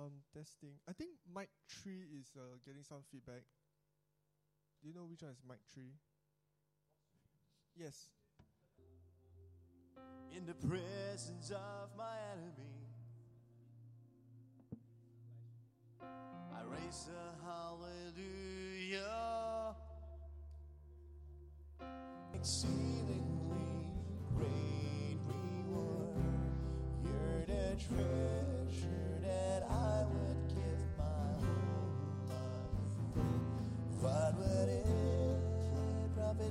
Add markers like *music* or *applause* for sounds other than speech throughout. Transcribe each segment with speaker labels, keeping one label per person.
Speaker 1: Um, testing. I think mic three is uh, getting some feedback. Do you know which one is mic three? Yes.
Speaker 2: in the presence of my enemy. I raise a hallelujah, exceedingly great reward. You're the treasure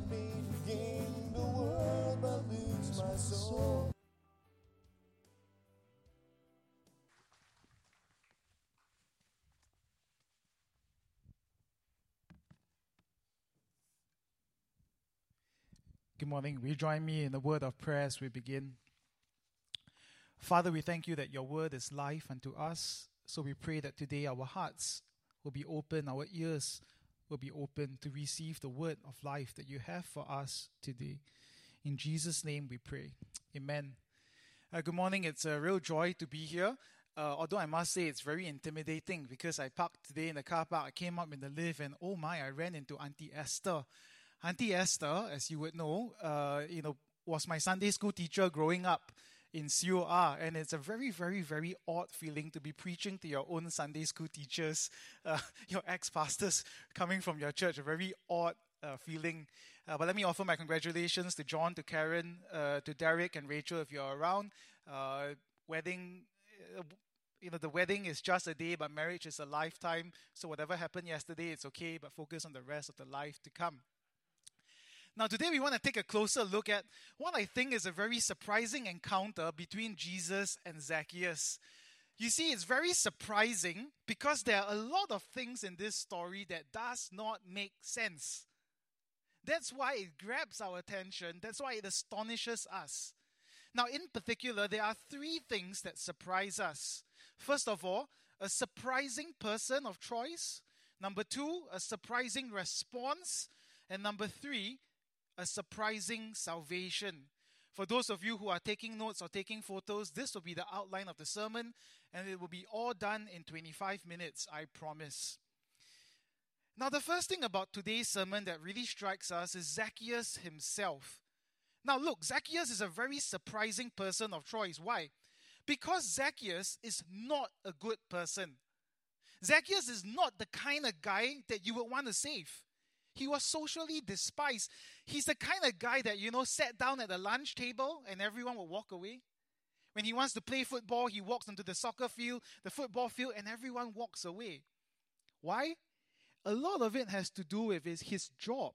Speaker 2: me gain the world but lose my soul?
Speaker 3: Good morning. You join me in the word of prayer as we begin? Father, we thank you that your word is life unto us. So we pray that today our hearts will be open, our ears will be open to receive the word of life that you have for us today. In Jesus' name we pray. Amen. Uh, good morning. It's a real joy to be here. Uh, although I must say it's very intimidating because I parked today in the car park. I came up in the lift and oh my, I ran into Auntie Esther. Auntie Esther, as you would know, uh, you know, was my Sunday school teacher growing up in COR, and it's a very, very, very odd feeling to be preaching to your own Sunday school teachers, uh, *laughs* your ex-pastors coming from your church. A very odd uh, feeling. Uh, but let me offer my congratulations to John, to Karen, uh, to Derek, and Rachel if you're around. Uh, wedding. Uh, you know, the wedding is just a day, but marriage is a lifetime. So whatever happened yesterday, it's okay, but focus on the rest of the life to come. Now, today we want to take a closer look at what I think is a very surprising encounter between Jesus and Zacchaeus. You see, it's very surprising because there are a lot of things in this story that does not make sense. That's why it grabs our attention. That's why it astonishes us. Now, in particular, there are three things that surprise us. First of all, a surprising person of choice. Number two, a surprising response. And number three, a surprising salvation. For those of you who are taking notes or taking photos, this will be the outline of the sermon, and it will be all done in 25 minutes, I promise. Now, the first thing about today's sermon that really strikes us is Zacchaeus himself. Now, look, Zacchaeus is a very surprising person of choice. Why? Because Zacchaeus is not a good person. Zacchaeus is not the kind of guy that you would want to save. He was socially despised. He's the kind of guy that, you know, sat down at the lunch table and everyone would walk away. When he wants to play football, he walks onto the soccer field, the football field, and everyone walks away. Why? A lot of it has to do with his, his job.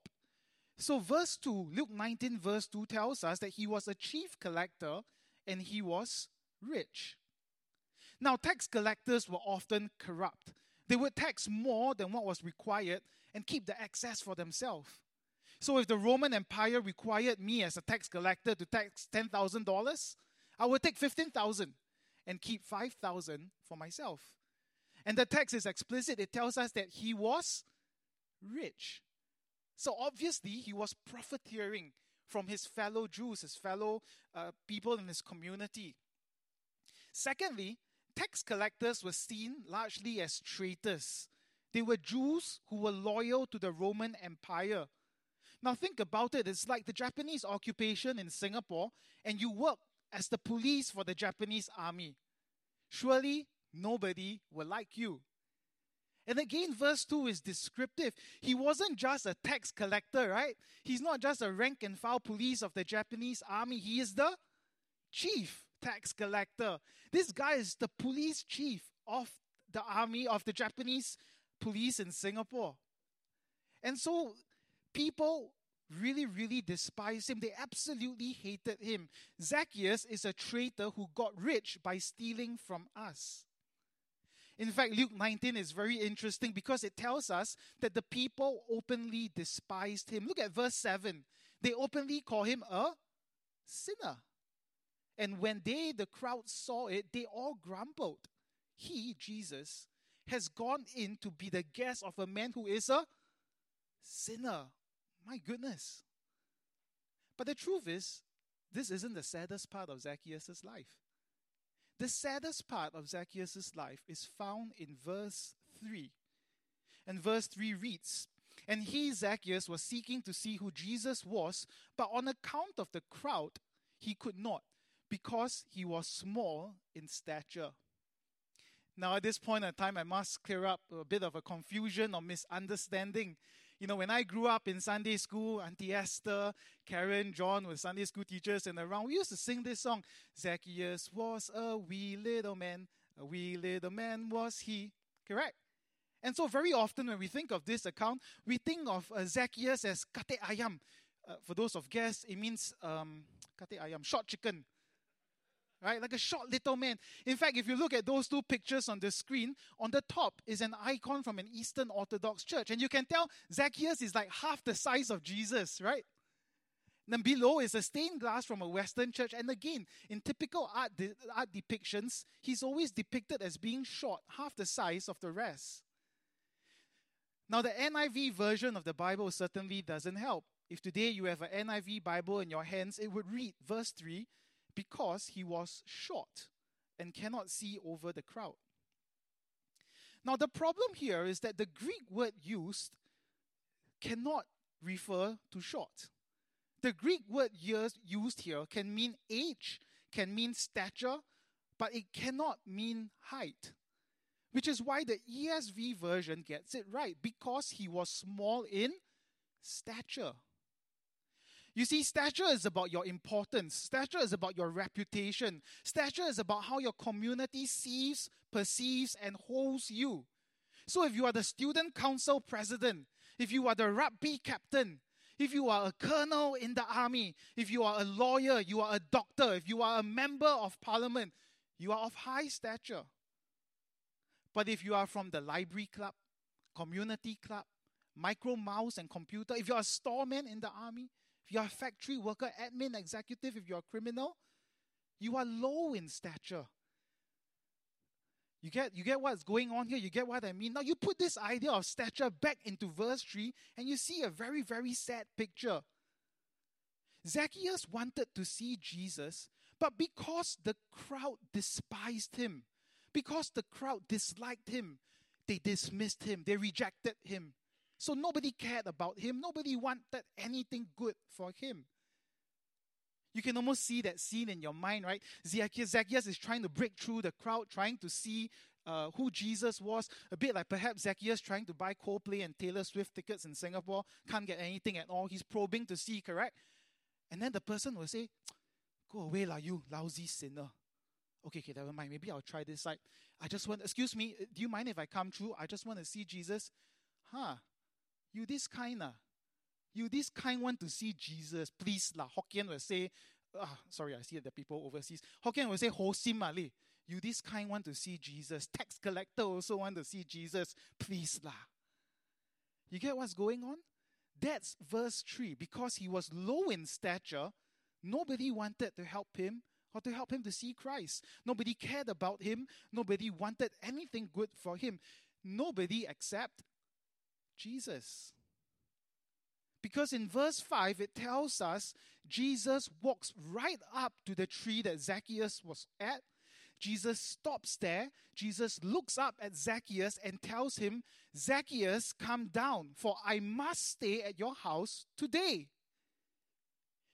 Speaker 3: So, verse 2, Luke 19, verse 2 tells us that he was a chief collector and he was rich. Now, tax collectors were often corrupt. They would tax more than what was required and keep the excess for themselves. So, if the Roman Empire required me as a tax collector to tax $10,000, I would take 15,000 and keep 5,000 for myself. And the text is explicit. It tells us that he was rich. So obviously, he was profiteering from his fellow Jews, his fellow uh, people in his community. Secondly, tax collectors were seen largely as traitors. They were Jews who were loyal to the Roman Empire. Now, think about it. It's like the Japanese occupation in Singapore, and you work as the police for the Japanese army. Surely nobody will like you. And again, verse 2 is descriptive. He wasn't just a tax collector, right? He's not just a rank and file police of the Japanese army. He is the chief tax collector. This guy is the police chief of the army of the Japanese police in Singapore. And so people really, really despised him. They absolutely hated him. Zacchaeus is a traitor who got rich by stealing from us. In fact, Luke 19 is very interesting because it tells us that the people openly despised him. Look at verse 7. They openly call him a sinner. And when they, the crowd, saw it, they all grumbled. He, Jesus, has gone in to be the guest of a man who is a sinner. My goodness. But the truth is, this isn't the saddest part of Zacchaeus' life. the saddest part of Zacchaeus' life is found in verse 3. And verse 3 reads And he, Zacchaeus, was seeking to see who Jesus was, but on account of the crowd, he could not, because he was small in stature. Now, at this point in time, I must clear up a bit of a confusion or misunderstanding. You know, when I grew up in Sunday school, Auntie Esther, Karen, John were Sunday school teachers, and around we used to sing this song Zacchaeus was a wee little man, a wee little man was he. Correct? And so, very often when we think of this account, we think of uh, Zacchaeus as kate ayam. Uh, for those of guests, it means um, kate ayam, short chicken right? Like a short little man. In fact, if you look at those two pictures on the screen, on the top is an icon from an Eastern Orthodox church. And you can tell Zacchaeus is like half the size of Jesus, right? Then below is a stained glass from a Western church. And again, in typical art, de- art depictions, he's always depicted as being short, half the size of the rest. Now, the NIV version of the Bible certainly doesn't help. If today you have an NIV Bible in your hands, it would read verse 3 because he was short and cannot see over the crowd. Now, the problem here is that the Greek word used cannot refer to short. The Greek word used here can mean age, can mean stature, but it cannot mean height. Which is why the ESV version gets it right, because he was small in stature. You see, stature is about your importance. Stature is about your reputation. Stature is about how your community sees, perceives, and holds you. So if you are the student council president, if you are the rugby captain, if you are a colonel in the army, if you are a lawyer, you are a doctor, if you are a member of parliament, you are of high stature. But if you are from the library club, community club, micro mouse and computer, if you are a storeman in the army, if you're a factory worker, admin, executive, if you're a criminal, you are low in stature. You get, you get what's going on here? You get what I mean? Now, you put this idea of stature back into verse 3, and you see a very, very sad picture. Zacchaeus wanted to see Jesus, but because the crowd despised him, because the crowd disliked him, they dismissed him, they rejected him. So nobody cared about him. Nobody wanted anything good for him. You can almost see that scene in your mind, right? Zacchaeus, is trying to break through the crowd, trying to see uh, who Jesus was. A bit like perhaps Zacchaeus trying to buy Coldplay and Taylor Swift tickets in Singapore, can't get anything at all. He's probing to see, correct? And then the person will say, Go away, lah, you lousy sinner. Okay, okay, never mind. Maybe I'll try this side. I just want, excuse me, do you mind if I come through? I just want to see Jesus. Huh. You this kind, ah. You this kind want to see Jesus, please lah. Hokkien will say, ah, sorry, I see the people overseas. Hokkien will say, ho sim You this kind want to see Jesus. Tax collector also want to see Jesus, please lah. You get what's going on? That's verse 3. Because he was low in stature, nobody wanted to help him or to help him to see Christ. Nobody cared about him. Nobody wanted anything good for him. Nobody except Jesus. Because in verse 5, it tells us Jesus walks right up to the tree that Zacchaeus was at. Jesus stops there. Jesus looks up at Zacchaeus and tells him, Zacchaeus, come down, for I must stay at your house today.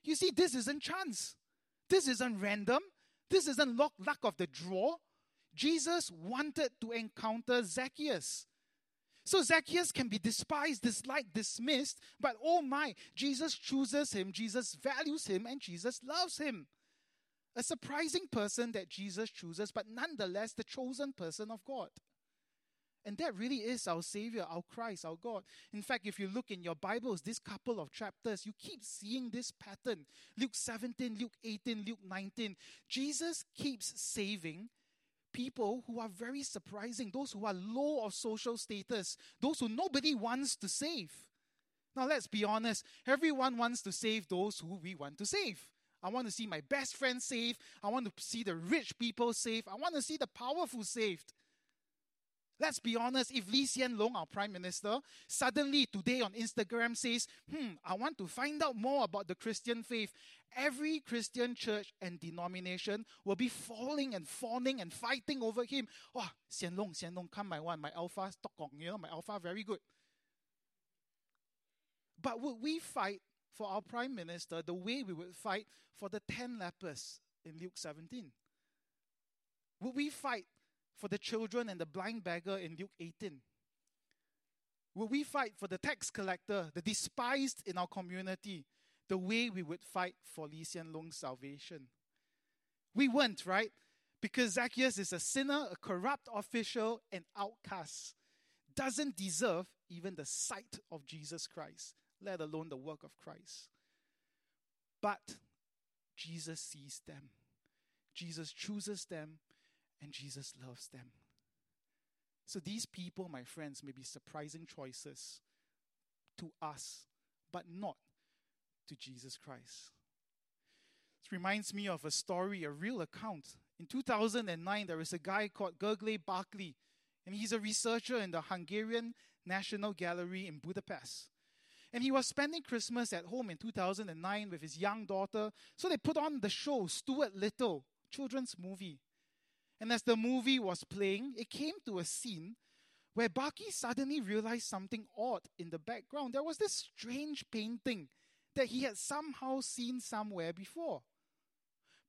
Speaker 3: You see, this isn't chance. This isn't random. This isn't luck, luck of the draw. Jesus wanted to encounter Zacchaeus. So Zacchaeus can be despised, disliked, dismissed, but oh my, Jesus chooses him, Jesus values him, and Jesus loves him. A surprising person that Jesus chooses, but nonetheless the chosen person of God. And that really is our Savior, our Christ, our God. In fact, if you look in your Bibles, this couple of chapters, you keep seeing this pattern. Luke 17, Luke 18, Luke 19. Jesus keeps saving people who are very surprising, those who are low of social status, those who nobody wants to save. Now, let's be honest, everyone wants to save those who we want to save. I want to see my best friend saved. I want to see the rich people saved. I want to see the powerful saved. Let's be honest, if Lee Hsien Loong, our Prime Minister, suddenly today on Instagram says, hmm, I want to find out more about the Christian faith, every Christian church and denomination will be falling and fawning and fighting over him. Oh, Hsien Loong, Hsien Loong, come my one, my alpha, you know, my alpha, very good. But would we fight for our Prime Minister the way we would fight for the 10 lepers in Luke 17? Would we fight for the children and the blind beggar in Luke 18? Will we fight for the tax collector, the despised in our community, the way we would fight for Lee Hsien Loong's salvation? We won't, right? Because Zacchaeus is a sinner, a corrupt official, an outcast, doesn't deserve even the sight of Jesus Christ, let alone the work of Christ. But Jesus sees them, Jesus chooses them, and Jesus loves them. So these people, my friends, may be surprising choices to us, but not to Jesus Christ. This reminds me of a story, a real account. In 2009, there was a guy called Gergely Barki, and he's a researcher in the Hungarian National Gallery in Budapest. And he was spending Christmas at home in 2009 with his young daughter, so they put on the show Stuart Little, children's movie. And as the movie was playing, it came to a scene where Barki suddenly realized something odd in the background. There was this strange painting that he had somehow seen somewhere before.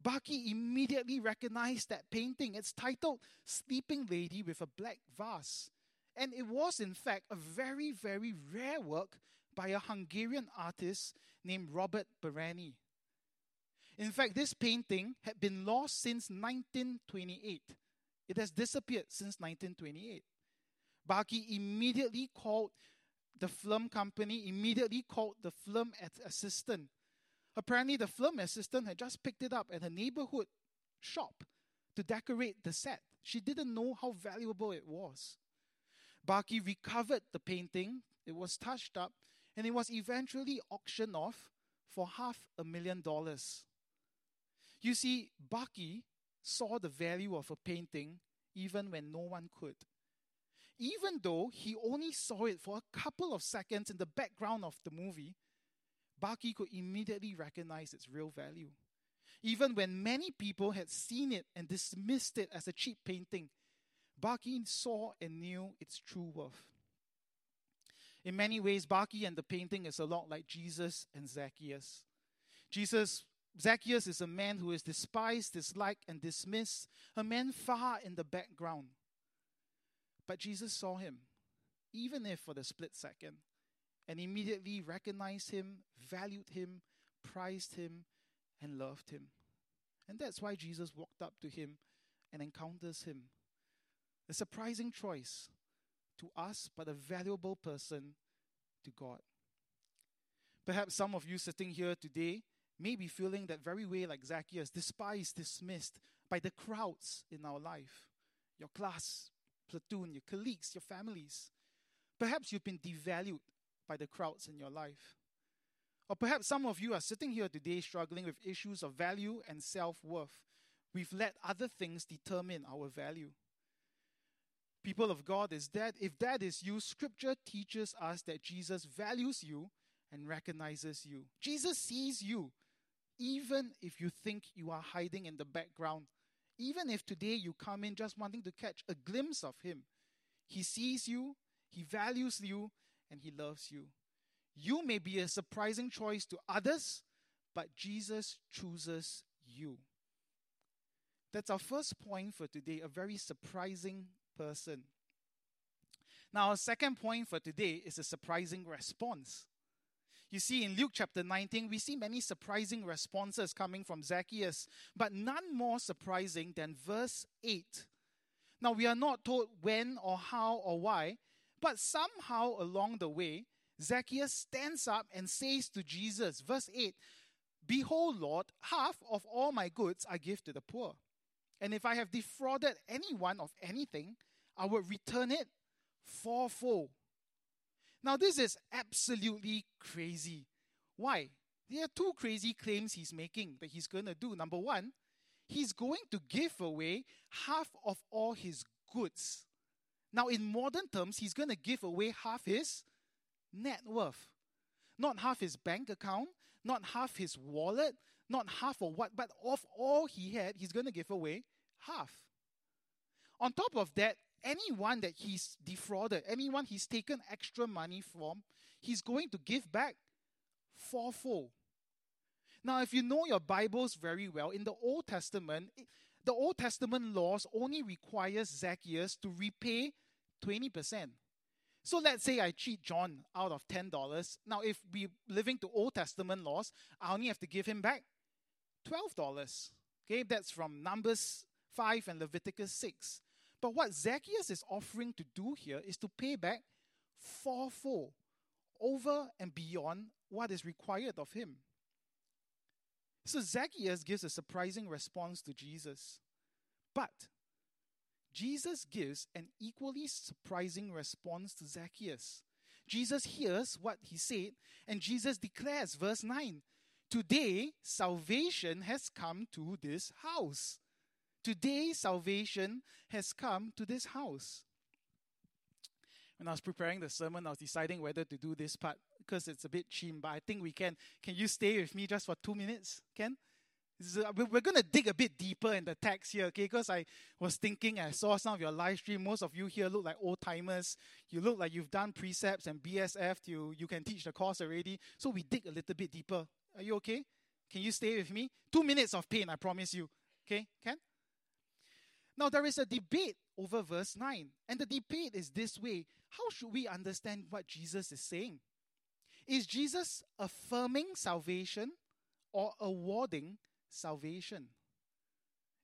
Speaker 3: Barki immediately recognized that painting. It's titled Sleeping Lady with a Black Vase. And it was, in fact, a very, very rare work by a Hungarian artist named Robert Berény. In fact, this painting had been lost since 1928. It has disappeared since 1928. Barki immediately called the film company, immediately called the film assistant. Apparently, the film assistant had just picked it up at a neighborhood shop to decorate the set. She didn't know how valuable it was. Barki recovered the painting, it was touched up, and it was eventually auctioned off for half a million dollars. You see, Barki saw the value of a painting even when no one could. Even though he only saw it for a couple of seconds in the background of the movie, Barki could immediately recognize its real value. Even when many people had seen it and dismissed it as a cheap painting, Barki saw and knew its true worth. In many ways, Barki and the painting is a lot like Jesus and Zacchaeus. Jesus Zacchaeus is a man who is despised, disliked, and dismissed, a man far in the background. But Jesus saw him, even if for the split second, and immediately recognized him, valued him, prized him, and loved him. And that's why Jesus walked up to him and encounters him. A surprising choice to us, but a valuable person to God. Perhaps some of you sitting here today may be feeling that very way like Zacchaeus, despised, dismissed by the crowds in our life your class, platoon, your colleagues, your families. Perhaps you've been devalued by the crowds in your life. Or perhaps some of you are sitting here today struggling with issues of value and self worth. We've let other things determine our value. People of God, is that if that is you, scripture teaches us that Jesus values you and recognizes you. Jesus sees you even if you think you are hiding in the background, even if today you come in just wanting to catch a glimpse of Him, He sees you, He values you, and He loves you. You may be a surprising choice to others, but Jesus chooses you. That's our first point for today a very surprising person. Now, our second point for today is a surprising response. You see, in Luke chapter 19, we see many surprising responses coming from Zacchaeus, but none more surprising than verse 8. Now, we are not told when or how or why, but somehow along the way, Zacchaeus stands up and says to Jesus, verse 8, Behold, Lord, half of all my goods I give to the poor. And if I have defrauded anyone of anything, I will return it fourfold. Now, this is absolutely crazy. Why? There are two crazy claims he's making that he's going to do. Number one, he's going to give away half of all his goods. Now, in modern terms, he's going to give away half his net worth. Not half his bank account, not half his wallet, not half of what, but of all he had, he's going to give away half. On top of that, anyone that he's defrauded, anyone he's taken extra money from, he's going to give back fourfold. Now, if you know your Bibles very well, in the Old Testament, the Old Testament laws only requires Zacchaeus to repay 20%. So let's say I cheat John out of $10. Now, if we're living to Old Testament laws, I only have to give him back $12. Okay, that's from Numbers 5 and Leviticus 6. But what Zacchaeus is offering to do here is to pay back fourfold over and beyond what is required of him. So Zacchaeus gives a surprising response to Jesus. But Jesus gives an equally surprising response to Zacchaeus. Jesus hears what he said, and Jesus declares, verse 9, Today salvation has come to this house. Today salvation has come to this house. When I was preparing the sermon, I was deciding whether to do this part because it's a bit cheap, but I think we can. Can you stay with me just for two minutes? Ken? we're going to dig a bit deeper in the text here, okay? Because I was thinking, I saw some of your live stream. Most of you here look like old timers. You look like you've done precepts and BSF. You you can teach the course already. So we dig a little bit deeper. Are you okay? Can you stay with me? Two minutes of pain, I promise you. Okay, Ken? Now there is a debate over verse 9, and the debate is this way How should we understand what Jesus is saying? Is Jesus affirming salvation or awarding salvation?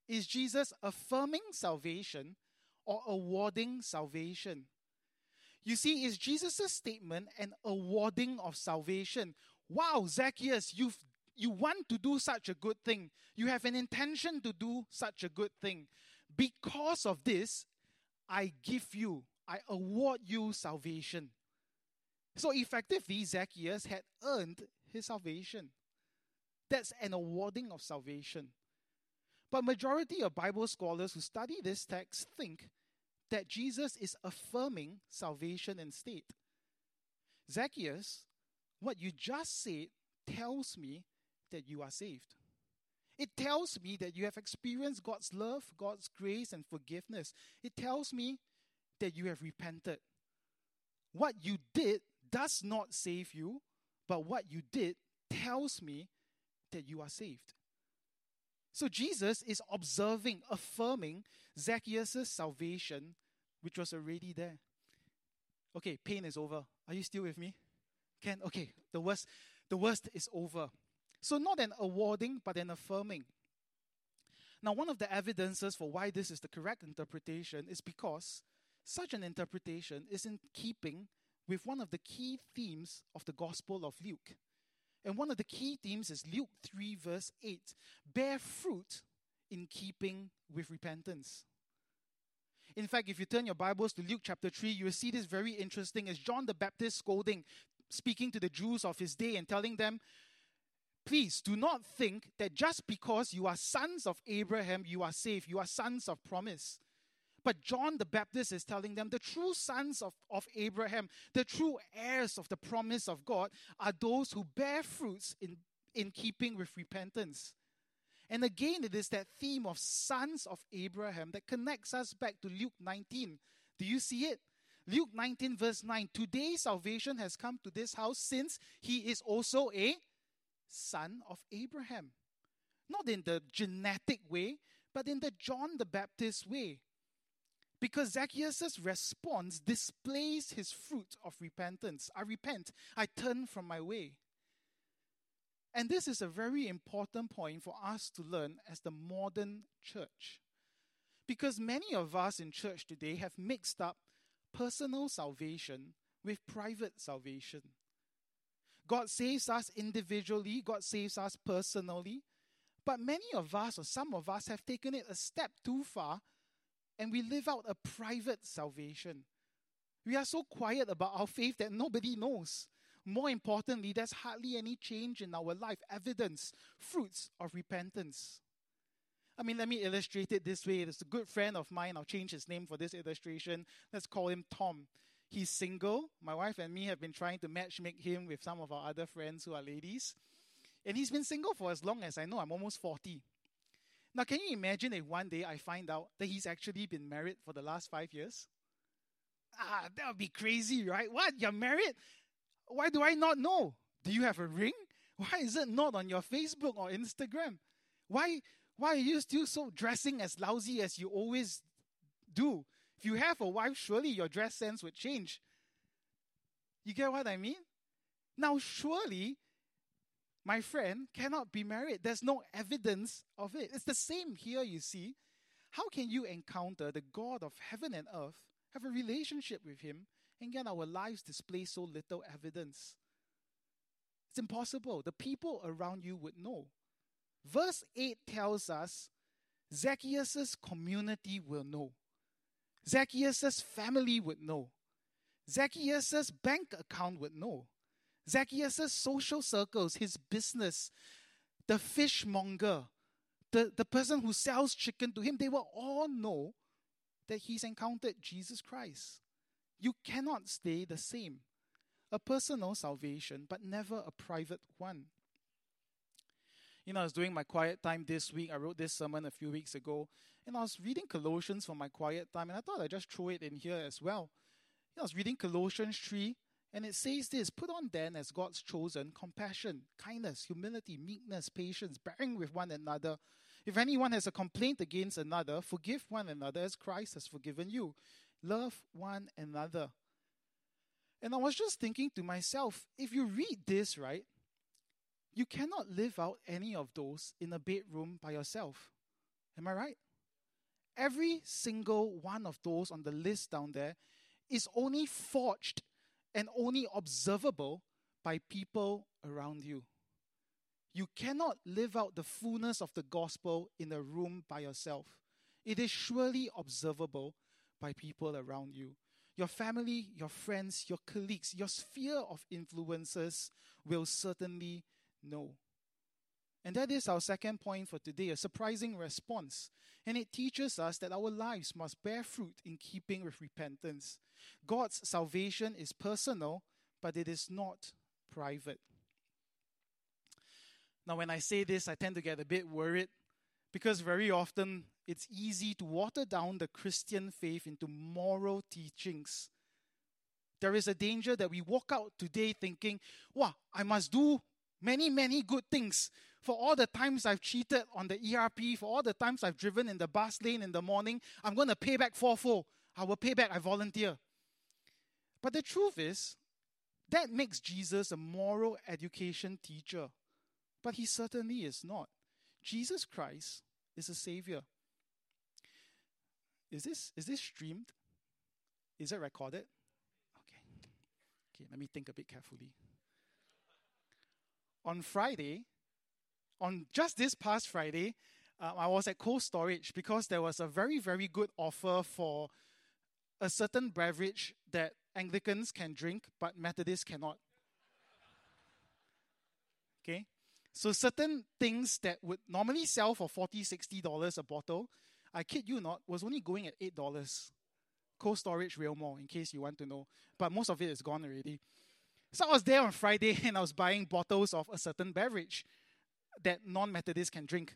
Speaker 3: Is Jesus affirming salvation or awarding salvation? You see, is Jesus' statement an awarding of salvation? Wow, Zacchaeus, you've you want to do such a good thing. You have an intention to do such a good thing. Because of this, I give you, I award you salvation. So effectively, Zacchaeus had earned his salvation. That's an awarding of salvation. But majority of Bible scholars who study this text think that Jesus is affirming salvation instead. Zacchaeus, what you just said tells me that you are saved. It tells me that you have experienced God's love, God's grace, and forgiveness. It tells me that you have repented. What you did does not save you, but what you did tells me that you are saved. So Jesus is observing, affirming Zacchaeus' salvation, which was already there. Okay, pain is over. Are you still with me? Ken, okay, the worst, the worst is over. So not an awarding, but an affirming. Now, one of the evidences for why this is the correct interpretation is because such an interpretation is in keeping with one of the key themes of the Gospel of Luke. And one of the key themes is Luke 3, verse 8 bear fruit in keeping with repentance. In fact, if you turn your Bibles to Luke chapter 3, you will see this very interesting as John the Baptist scolding, speaking to the Jews of his day and telling them, Please do not think that just because you are sons of Abraham, you are saved. You are sons of promise. But John the Baptist is telling them the true sons of, of Abraham, the true heirs of the promise of God, are those who bear fruits in, in keeping with repentance. And again, it is that theme of sons of Abraham that connects us back to Luke 19. Do you see it? Luke 19, verse 9. Today salvation has come to this house since he is also a son of Abraham. Not in the genetic way, but in the John the Baptist way. Because Zacchaeus' response displays his fruit of repentance. I repent, I turn from my way. And this is a very important point for us to learn as the modern church. Because many of us in church today have mixed up personal salvation with private salvation. God saves us individually, God saves us personally. But many of us, or some of us, have taken it a step too far and we live out a private salvation. We are so quiet about our faith that nobody knows. More importantly, there's hardly any change in our life, evidence, fruits of repentance. I mean, let me illustrate it this way. There's a good friend of mine. I'll change his name for this illustration. Let's call him Tom. He's single. My wife and me have been trying to matchmake him with some of our other friends who are ladies. And he's been single for as long as I know. I'm almost 40. Now, can you imagine if one day I find out that he's actually been married for the last five years? Ah, that would be crazy, right? What? You're married? Why do I not know? Do you have a ring? *laughs* Why is it not on your Facebook or Instagram? Why why are you still so dressing as lousy as you always do? If you have a wife, surely your dress sense would change. You get what I mean? Now, surely my friend cannot be married. There's no evidence of it. It's the same here, you see. How can you encounter the God of heaven and earth, have a relationship with Him, and yet our lives display so little evidence? It's impossible. The people around you would know. Verse 8 tells us Zacchaeus' community will know. Zacchaeus' family would know. Zacchaeus' bank account would know. Zacchaeus' social circles, his business, the fishmonger, the, the person who sells chicken to him, they will all know that he's encountered Jesus Christ. You cannot stay the same. A personal salvation, but never a private one. You know, I was doing my quiet time this week. I wrote this sermon a few weeks ago, and I was reading Colossians for my quiet time, and I thought I'd just throw it in here as well. I was reading Colossians 3, and it says this Put on then as God's chosen compassion, kindness, humility, meekness, patience, bearing with one another. If anyone has a complaint against another, forgive one another as Christ has forgiven you. Love one another. And I was just thinking to myself, if you read this, right, you cannot live out any of those in a bedroom by yourself. Am I right? Every single one of those on the list down there is only forged and only observable by people around you. You cannot live out the fullness of the gospel in a room by yourself. It is surely observable by people around you. Your family, your friends, your colleagues, your sphere of influences will certainly know. And that is our second point for today a surprising response. And it teaches us that our lives must bear fruit in keeping with repentance. God's salvation is personal, but it is not private. Now, when I say this, I tend to get a bit worried because very often it's easy to water down the Christian faith into moral teachings. There is a danger that we walk out today thinking, wow, I must do many, many good things. For all the times I've cheated on the ERP, for all the times I've driven in the bus lane in the morning, I'm going to pay back fourfold. I will pay back, I volunteer. But the truth is, that makes Jesus a moral education teacher. But he certainly is not. Jesus Christ is a savior. Is this is this streamed? Is it recorded? Okay. Okay, let me think a bit carefully. On Friday, on just this past Friday, uh, I was at Cold Storage because there was a very, very good offer for a certain beverage that Anglicans can drink, but Methodists cannot. Okay? So certain things that would normally sell for $40, $60 a bottle, I kid you not, was only going at $8. Cold Storage Rail Mall, in case you want to know. But most of it is gone already. So I was there on Friday *laughs* and I was buying bottles of a certain beverage that non Methodists can drink.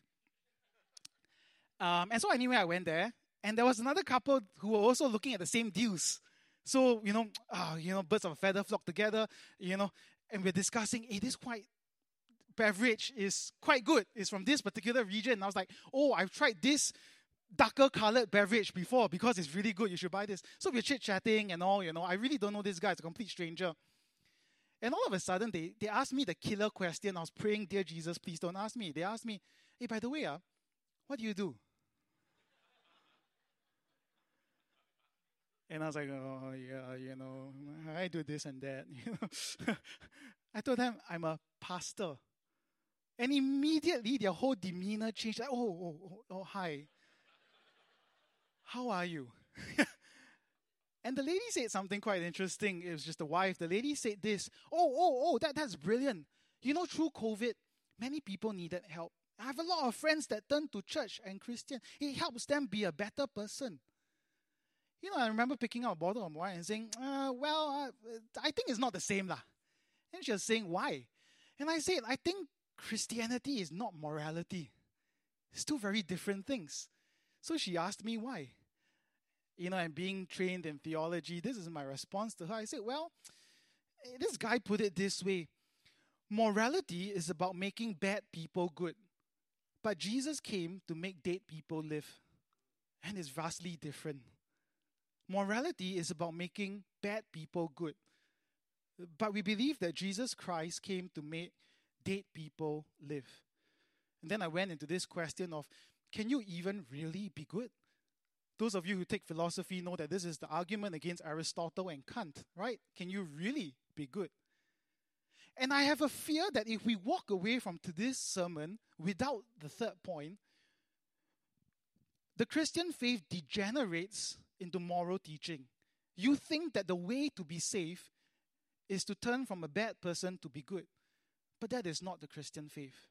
Speaker 3: Um, and so anyway, I went there, and there was another couple who were also looking at the same deals. So you know, oh, *tsk* you know, birds of a feather flock together. You know, and we're discussing, hey, this quite beverage is quite good. It's from this particular region. And I was like, oh, I've tried this darker colored beverage before because it's really good. You should buy this. So we're chit chatting and all. You know, I really don't know this guy. It's a complete stranger. And all of a sudden, they, they asked me the killer question. I was praying, Dear Jesus, please don't ask me. They asked me, Hey, by the way, uh, what do you do? And I was like, Oh, yeah, you know, I do this and that. *laughs* You know, I told them I'm a pastor. And immediately their whole demeanor changed. Like, oh, oh, oh, oh, hi. How are you? *laughs* And the lady said something quite interesting. It was just the wife. The lady said this Oh, oh, oh, that, that's brilliant. You know, through COVID, many people needed help. I have a lot of friends that turn to church and Christian. It helps them be a better person. You know, I remember picking up a bottle of wine and saying, uh, well, uh, I think it's not the same. Lah. And she was saying, why? And I said, I think Christianity is not morality. It's two very different things. So she asked me why. You know, I'm being trained in theology. This is my response to her. I said, well, this guy put it this way morality is about making bad people good. But Jesus came to make dead people live. And it's vastly different. Morality is about making bad people good. But we believe that Jesus Christ came to make dead people live. And then I went into this question of can you even really be good? Those of you who take philosophy know that this is the argument against Aristotle and Kant, right? Can you really be good? And I have a fear that if we walk away from today's sermon without the third point, the Christian faith degenerates into moral teaching. You think that the way to be safe is to turn from a bad person to be good. But that is not the Christian faith.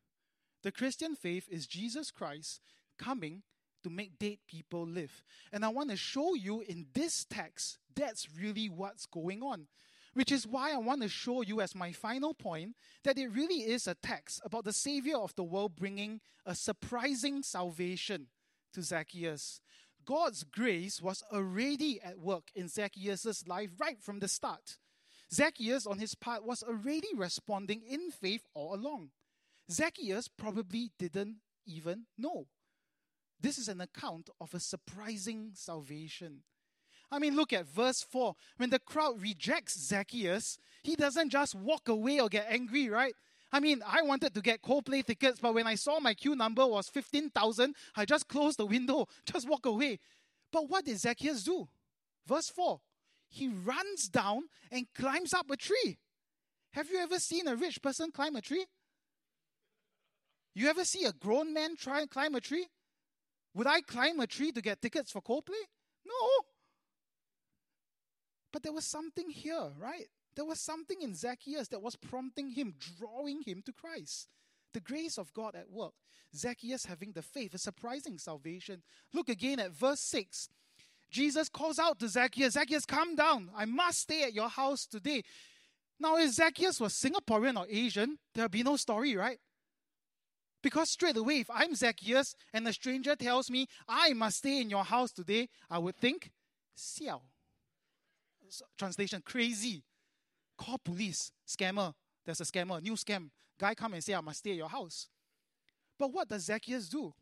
Speaker 3: The Christian faith is Jesus Christ coming to make dead people live. And I want to show you in this text that's really what's going on. Which is why I want to show you, as my final point, that it really is a text about the Savior of the world bringing a surprising salvation to Zacchaeus. God's grace was already at work in Zacchaeus' life right from the start. Zacchaeus, on his part, was already responding in faith all along. Zacchaeus probably didn't even know. This is an account of a surprising salvation. I mean, look at verse 4. When the crowd rejects Zacchaeus, he doesn't just walk away or get angry, right? I mean, I wanted to get Coldplay tickets, but when I saw my queue number was 15,000, I just closed the window, *laughs* just walk away. But what did Zacchaeus do? Verse 4 He runs down and climbs up a tree. Have you ever seen a rich person climb a tree? You ever see a grown man try and climb a tree? Would I climb a tree to get tickets for Coldplay? No. But there was something here, right? There was something in Zacchaeus that was prompting him, drawing him to Christ. The grace of God at work. Zacchaeus having the faith, a surprising salvation. Look again at verse 6. Jesus calls out to Zacchaeus, Zacchaeus, come down. I must stay at your house today. Now, if Zacchaeus was Singaporean or Asian, there'd be no story, right? Because straight away, if I'm Zacchaeus and a stranger tells me I must stay in your house today, I would think, Xiao. Translation, crazy. Call police, scammer. There's a scammer, new scam. Guy come and say, I must stay at your house. But what does Zacchaeus do?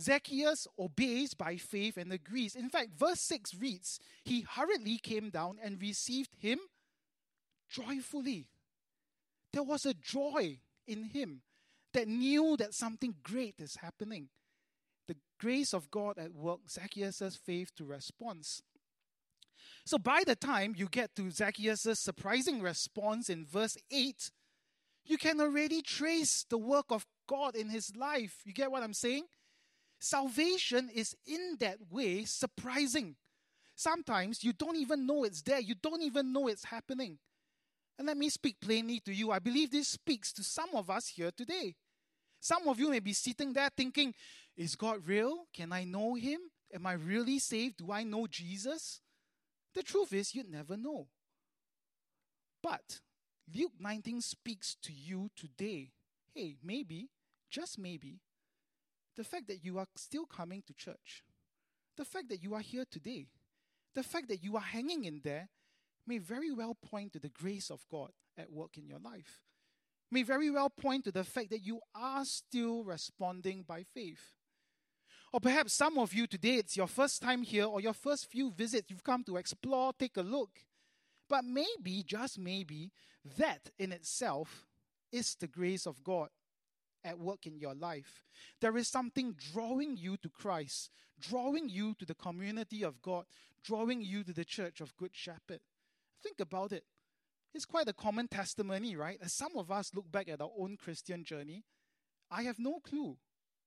Speaker 3: Zacchaeus obeys by faith and agrees. In fact, verse 6 reads, He hurriedly came down and received him joyfully. There was a joy in him that knew that something great is happening. The grace of God at work, Zacchaeus' faith to response. So by the time you get to Zacchaeus' surprising response in verse 8, you can already trace the work of God in his life. You get what I'm saying? Salvation is in that way surprising. Sometimes you don't even know it's there, you don't even know it's happening. And let me speak plainly to you. I believe this speaks to some of us here today. Some of you may be sitting there thinking, Is God real? Can I know Him? Am I really saved? Do I know Jesus? The truth is, you'd never know. But Luke 19 speaks to you today. Hey, maybe, just maybe, the fact that you are still coming to church, the fact that you are here today, the fact that you are hanging in there may very well point to the grace of God at work in your life. May very well point to the fact that you are still responding by faith. Or perhaps some of you today, it's your first time here or your first few visits, you've come to explore, take a look. But maybe, just maybe, that in itself is the grace of God at work in your life. There is something drawing you to Christ, drawing you to the community of God, drawing you to the church of Good Shepherd. Think about it. It's quite a common testimony, right? As some of us look back at our own Christian journey, I have no clue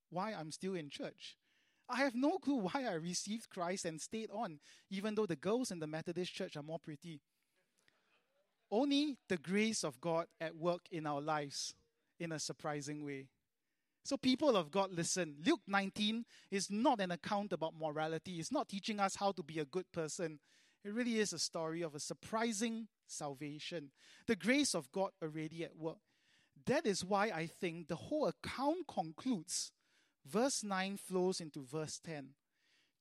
Speaker 3: why I'm still in church. I have no clue why I received Christ and stayed on, even though the girls in the Methodist church are more pretty. Only the grace of God at work in our lives in a surprising way. So, people of God, listen. Luke 19 is not an account about morality, it's not teaching us how to be a good person. It really is a story of a surprising salvation. The grace of God already at work. That is why I think the whole account concludes. Verse 9 flows into verse 10.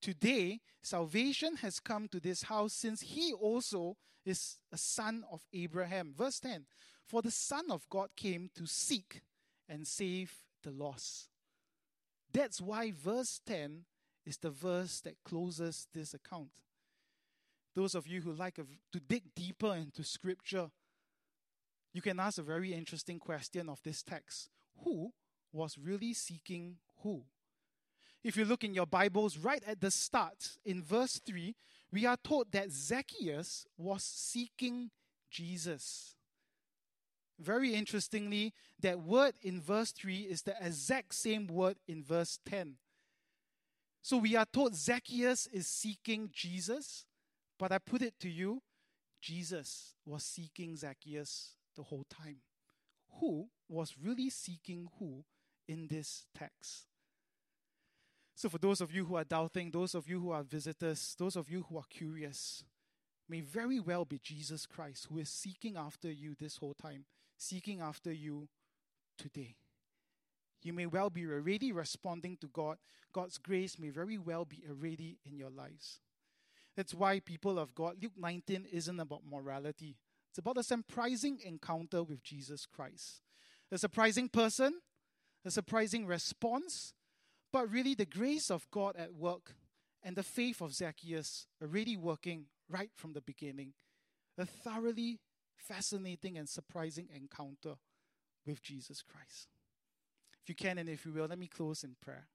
Speaker 3: Today, salvation has come to this house since he also is a son of Abraham. Verse 10 For the Son of God came to seek and save the lost. That's why verse 10 is the verse that closes this account. Those of you who like to dig deeper into scripture, you can ask a very interesting question of this text Who was really seeking who? If you look in your Bibles, right at the start, in verse 3, we are told that Zacchaeus was seeking Jesus. Very interestingly, that word in verse 3 is the exact same word in verse 10. So we are told Zacchaeus is seeking Jesus, but I put it to you Jesus was seeking Zacchaeus the whole time. Who was really seeking who in this text? So, for those of you who are doubting, those of you who are visitors, those of you who are curious, may very well be Jesus Christ who is seeking after you this whole time seeking after you today. You may well be already responding to God. God's grace may very well be already in your lives. That's why people of God, Luke 19 isn't about morality. It's about a surprising encounter with Jesus Christ. A surprising person, a surprising response, but really the grace of God at work and the faith of Zacchaeus already working right from the beginning. A thoroughly fascinating and surprising encounter with Jesus Christ. If you can and if you will, let me close in prayer.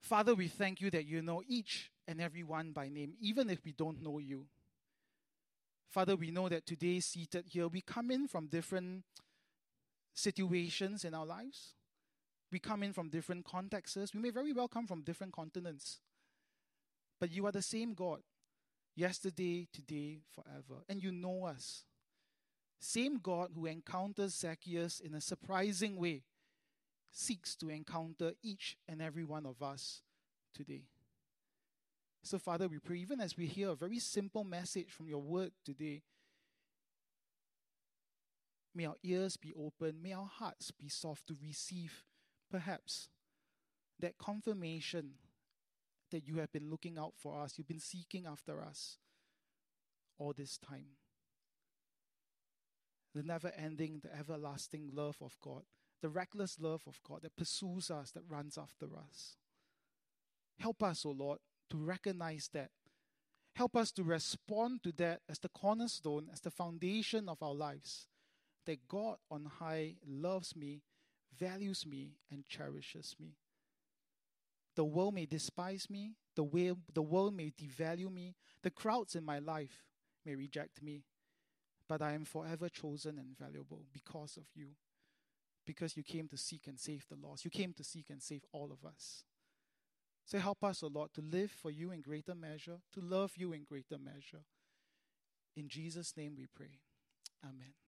Speaker 3: Father, we thank you that you know each and every one by name, even if we don't know you. Father, we know that today, seated here, we come in from different situations in our lives. We come in from different contexts. We may very well come from different continents. But you are the same God yesterday, today, forever. And you know us. Same God who encounters Zacchaeus in a surprising way seeks to encounter each and every one of us today. So, Father, we pray, even as we hear a very simple message from your word today, may our ears be open, may our hearts be soft to receive, perhaps, that confirmation that you have been looking out for us, you've been seeking after us all this time. The never ending, the everlasting love of God, the reckless love of God that pursues us, that runs after us. Help us, O oh Lord, to recognize that. Help us to respond to that as the cornerstone, as the foundation of our lives. That God on high loves me, values me, and cherishes me. The world may despise me, the, way, the world may devalue me, the crowds in my life may reject me, but I am forever chosen and valuable because of you. Because you came to seek and save the lost. You came to seek and save all of us. So help us, O Lord, to live for you in greater measure, to love you in greater measure. In Jesus' name we pray. Amen.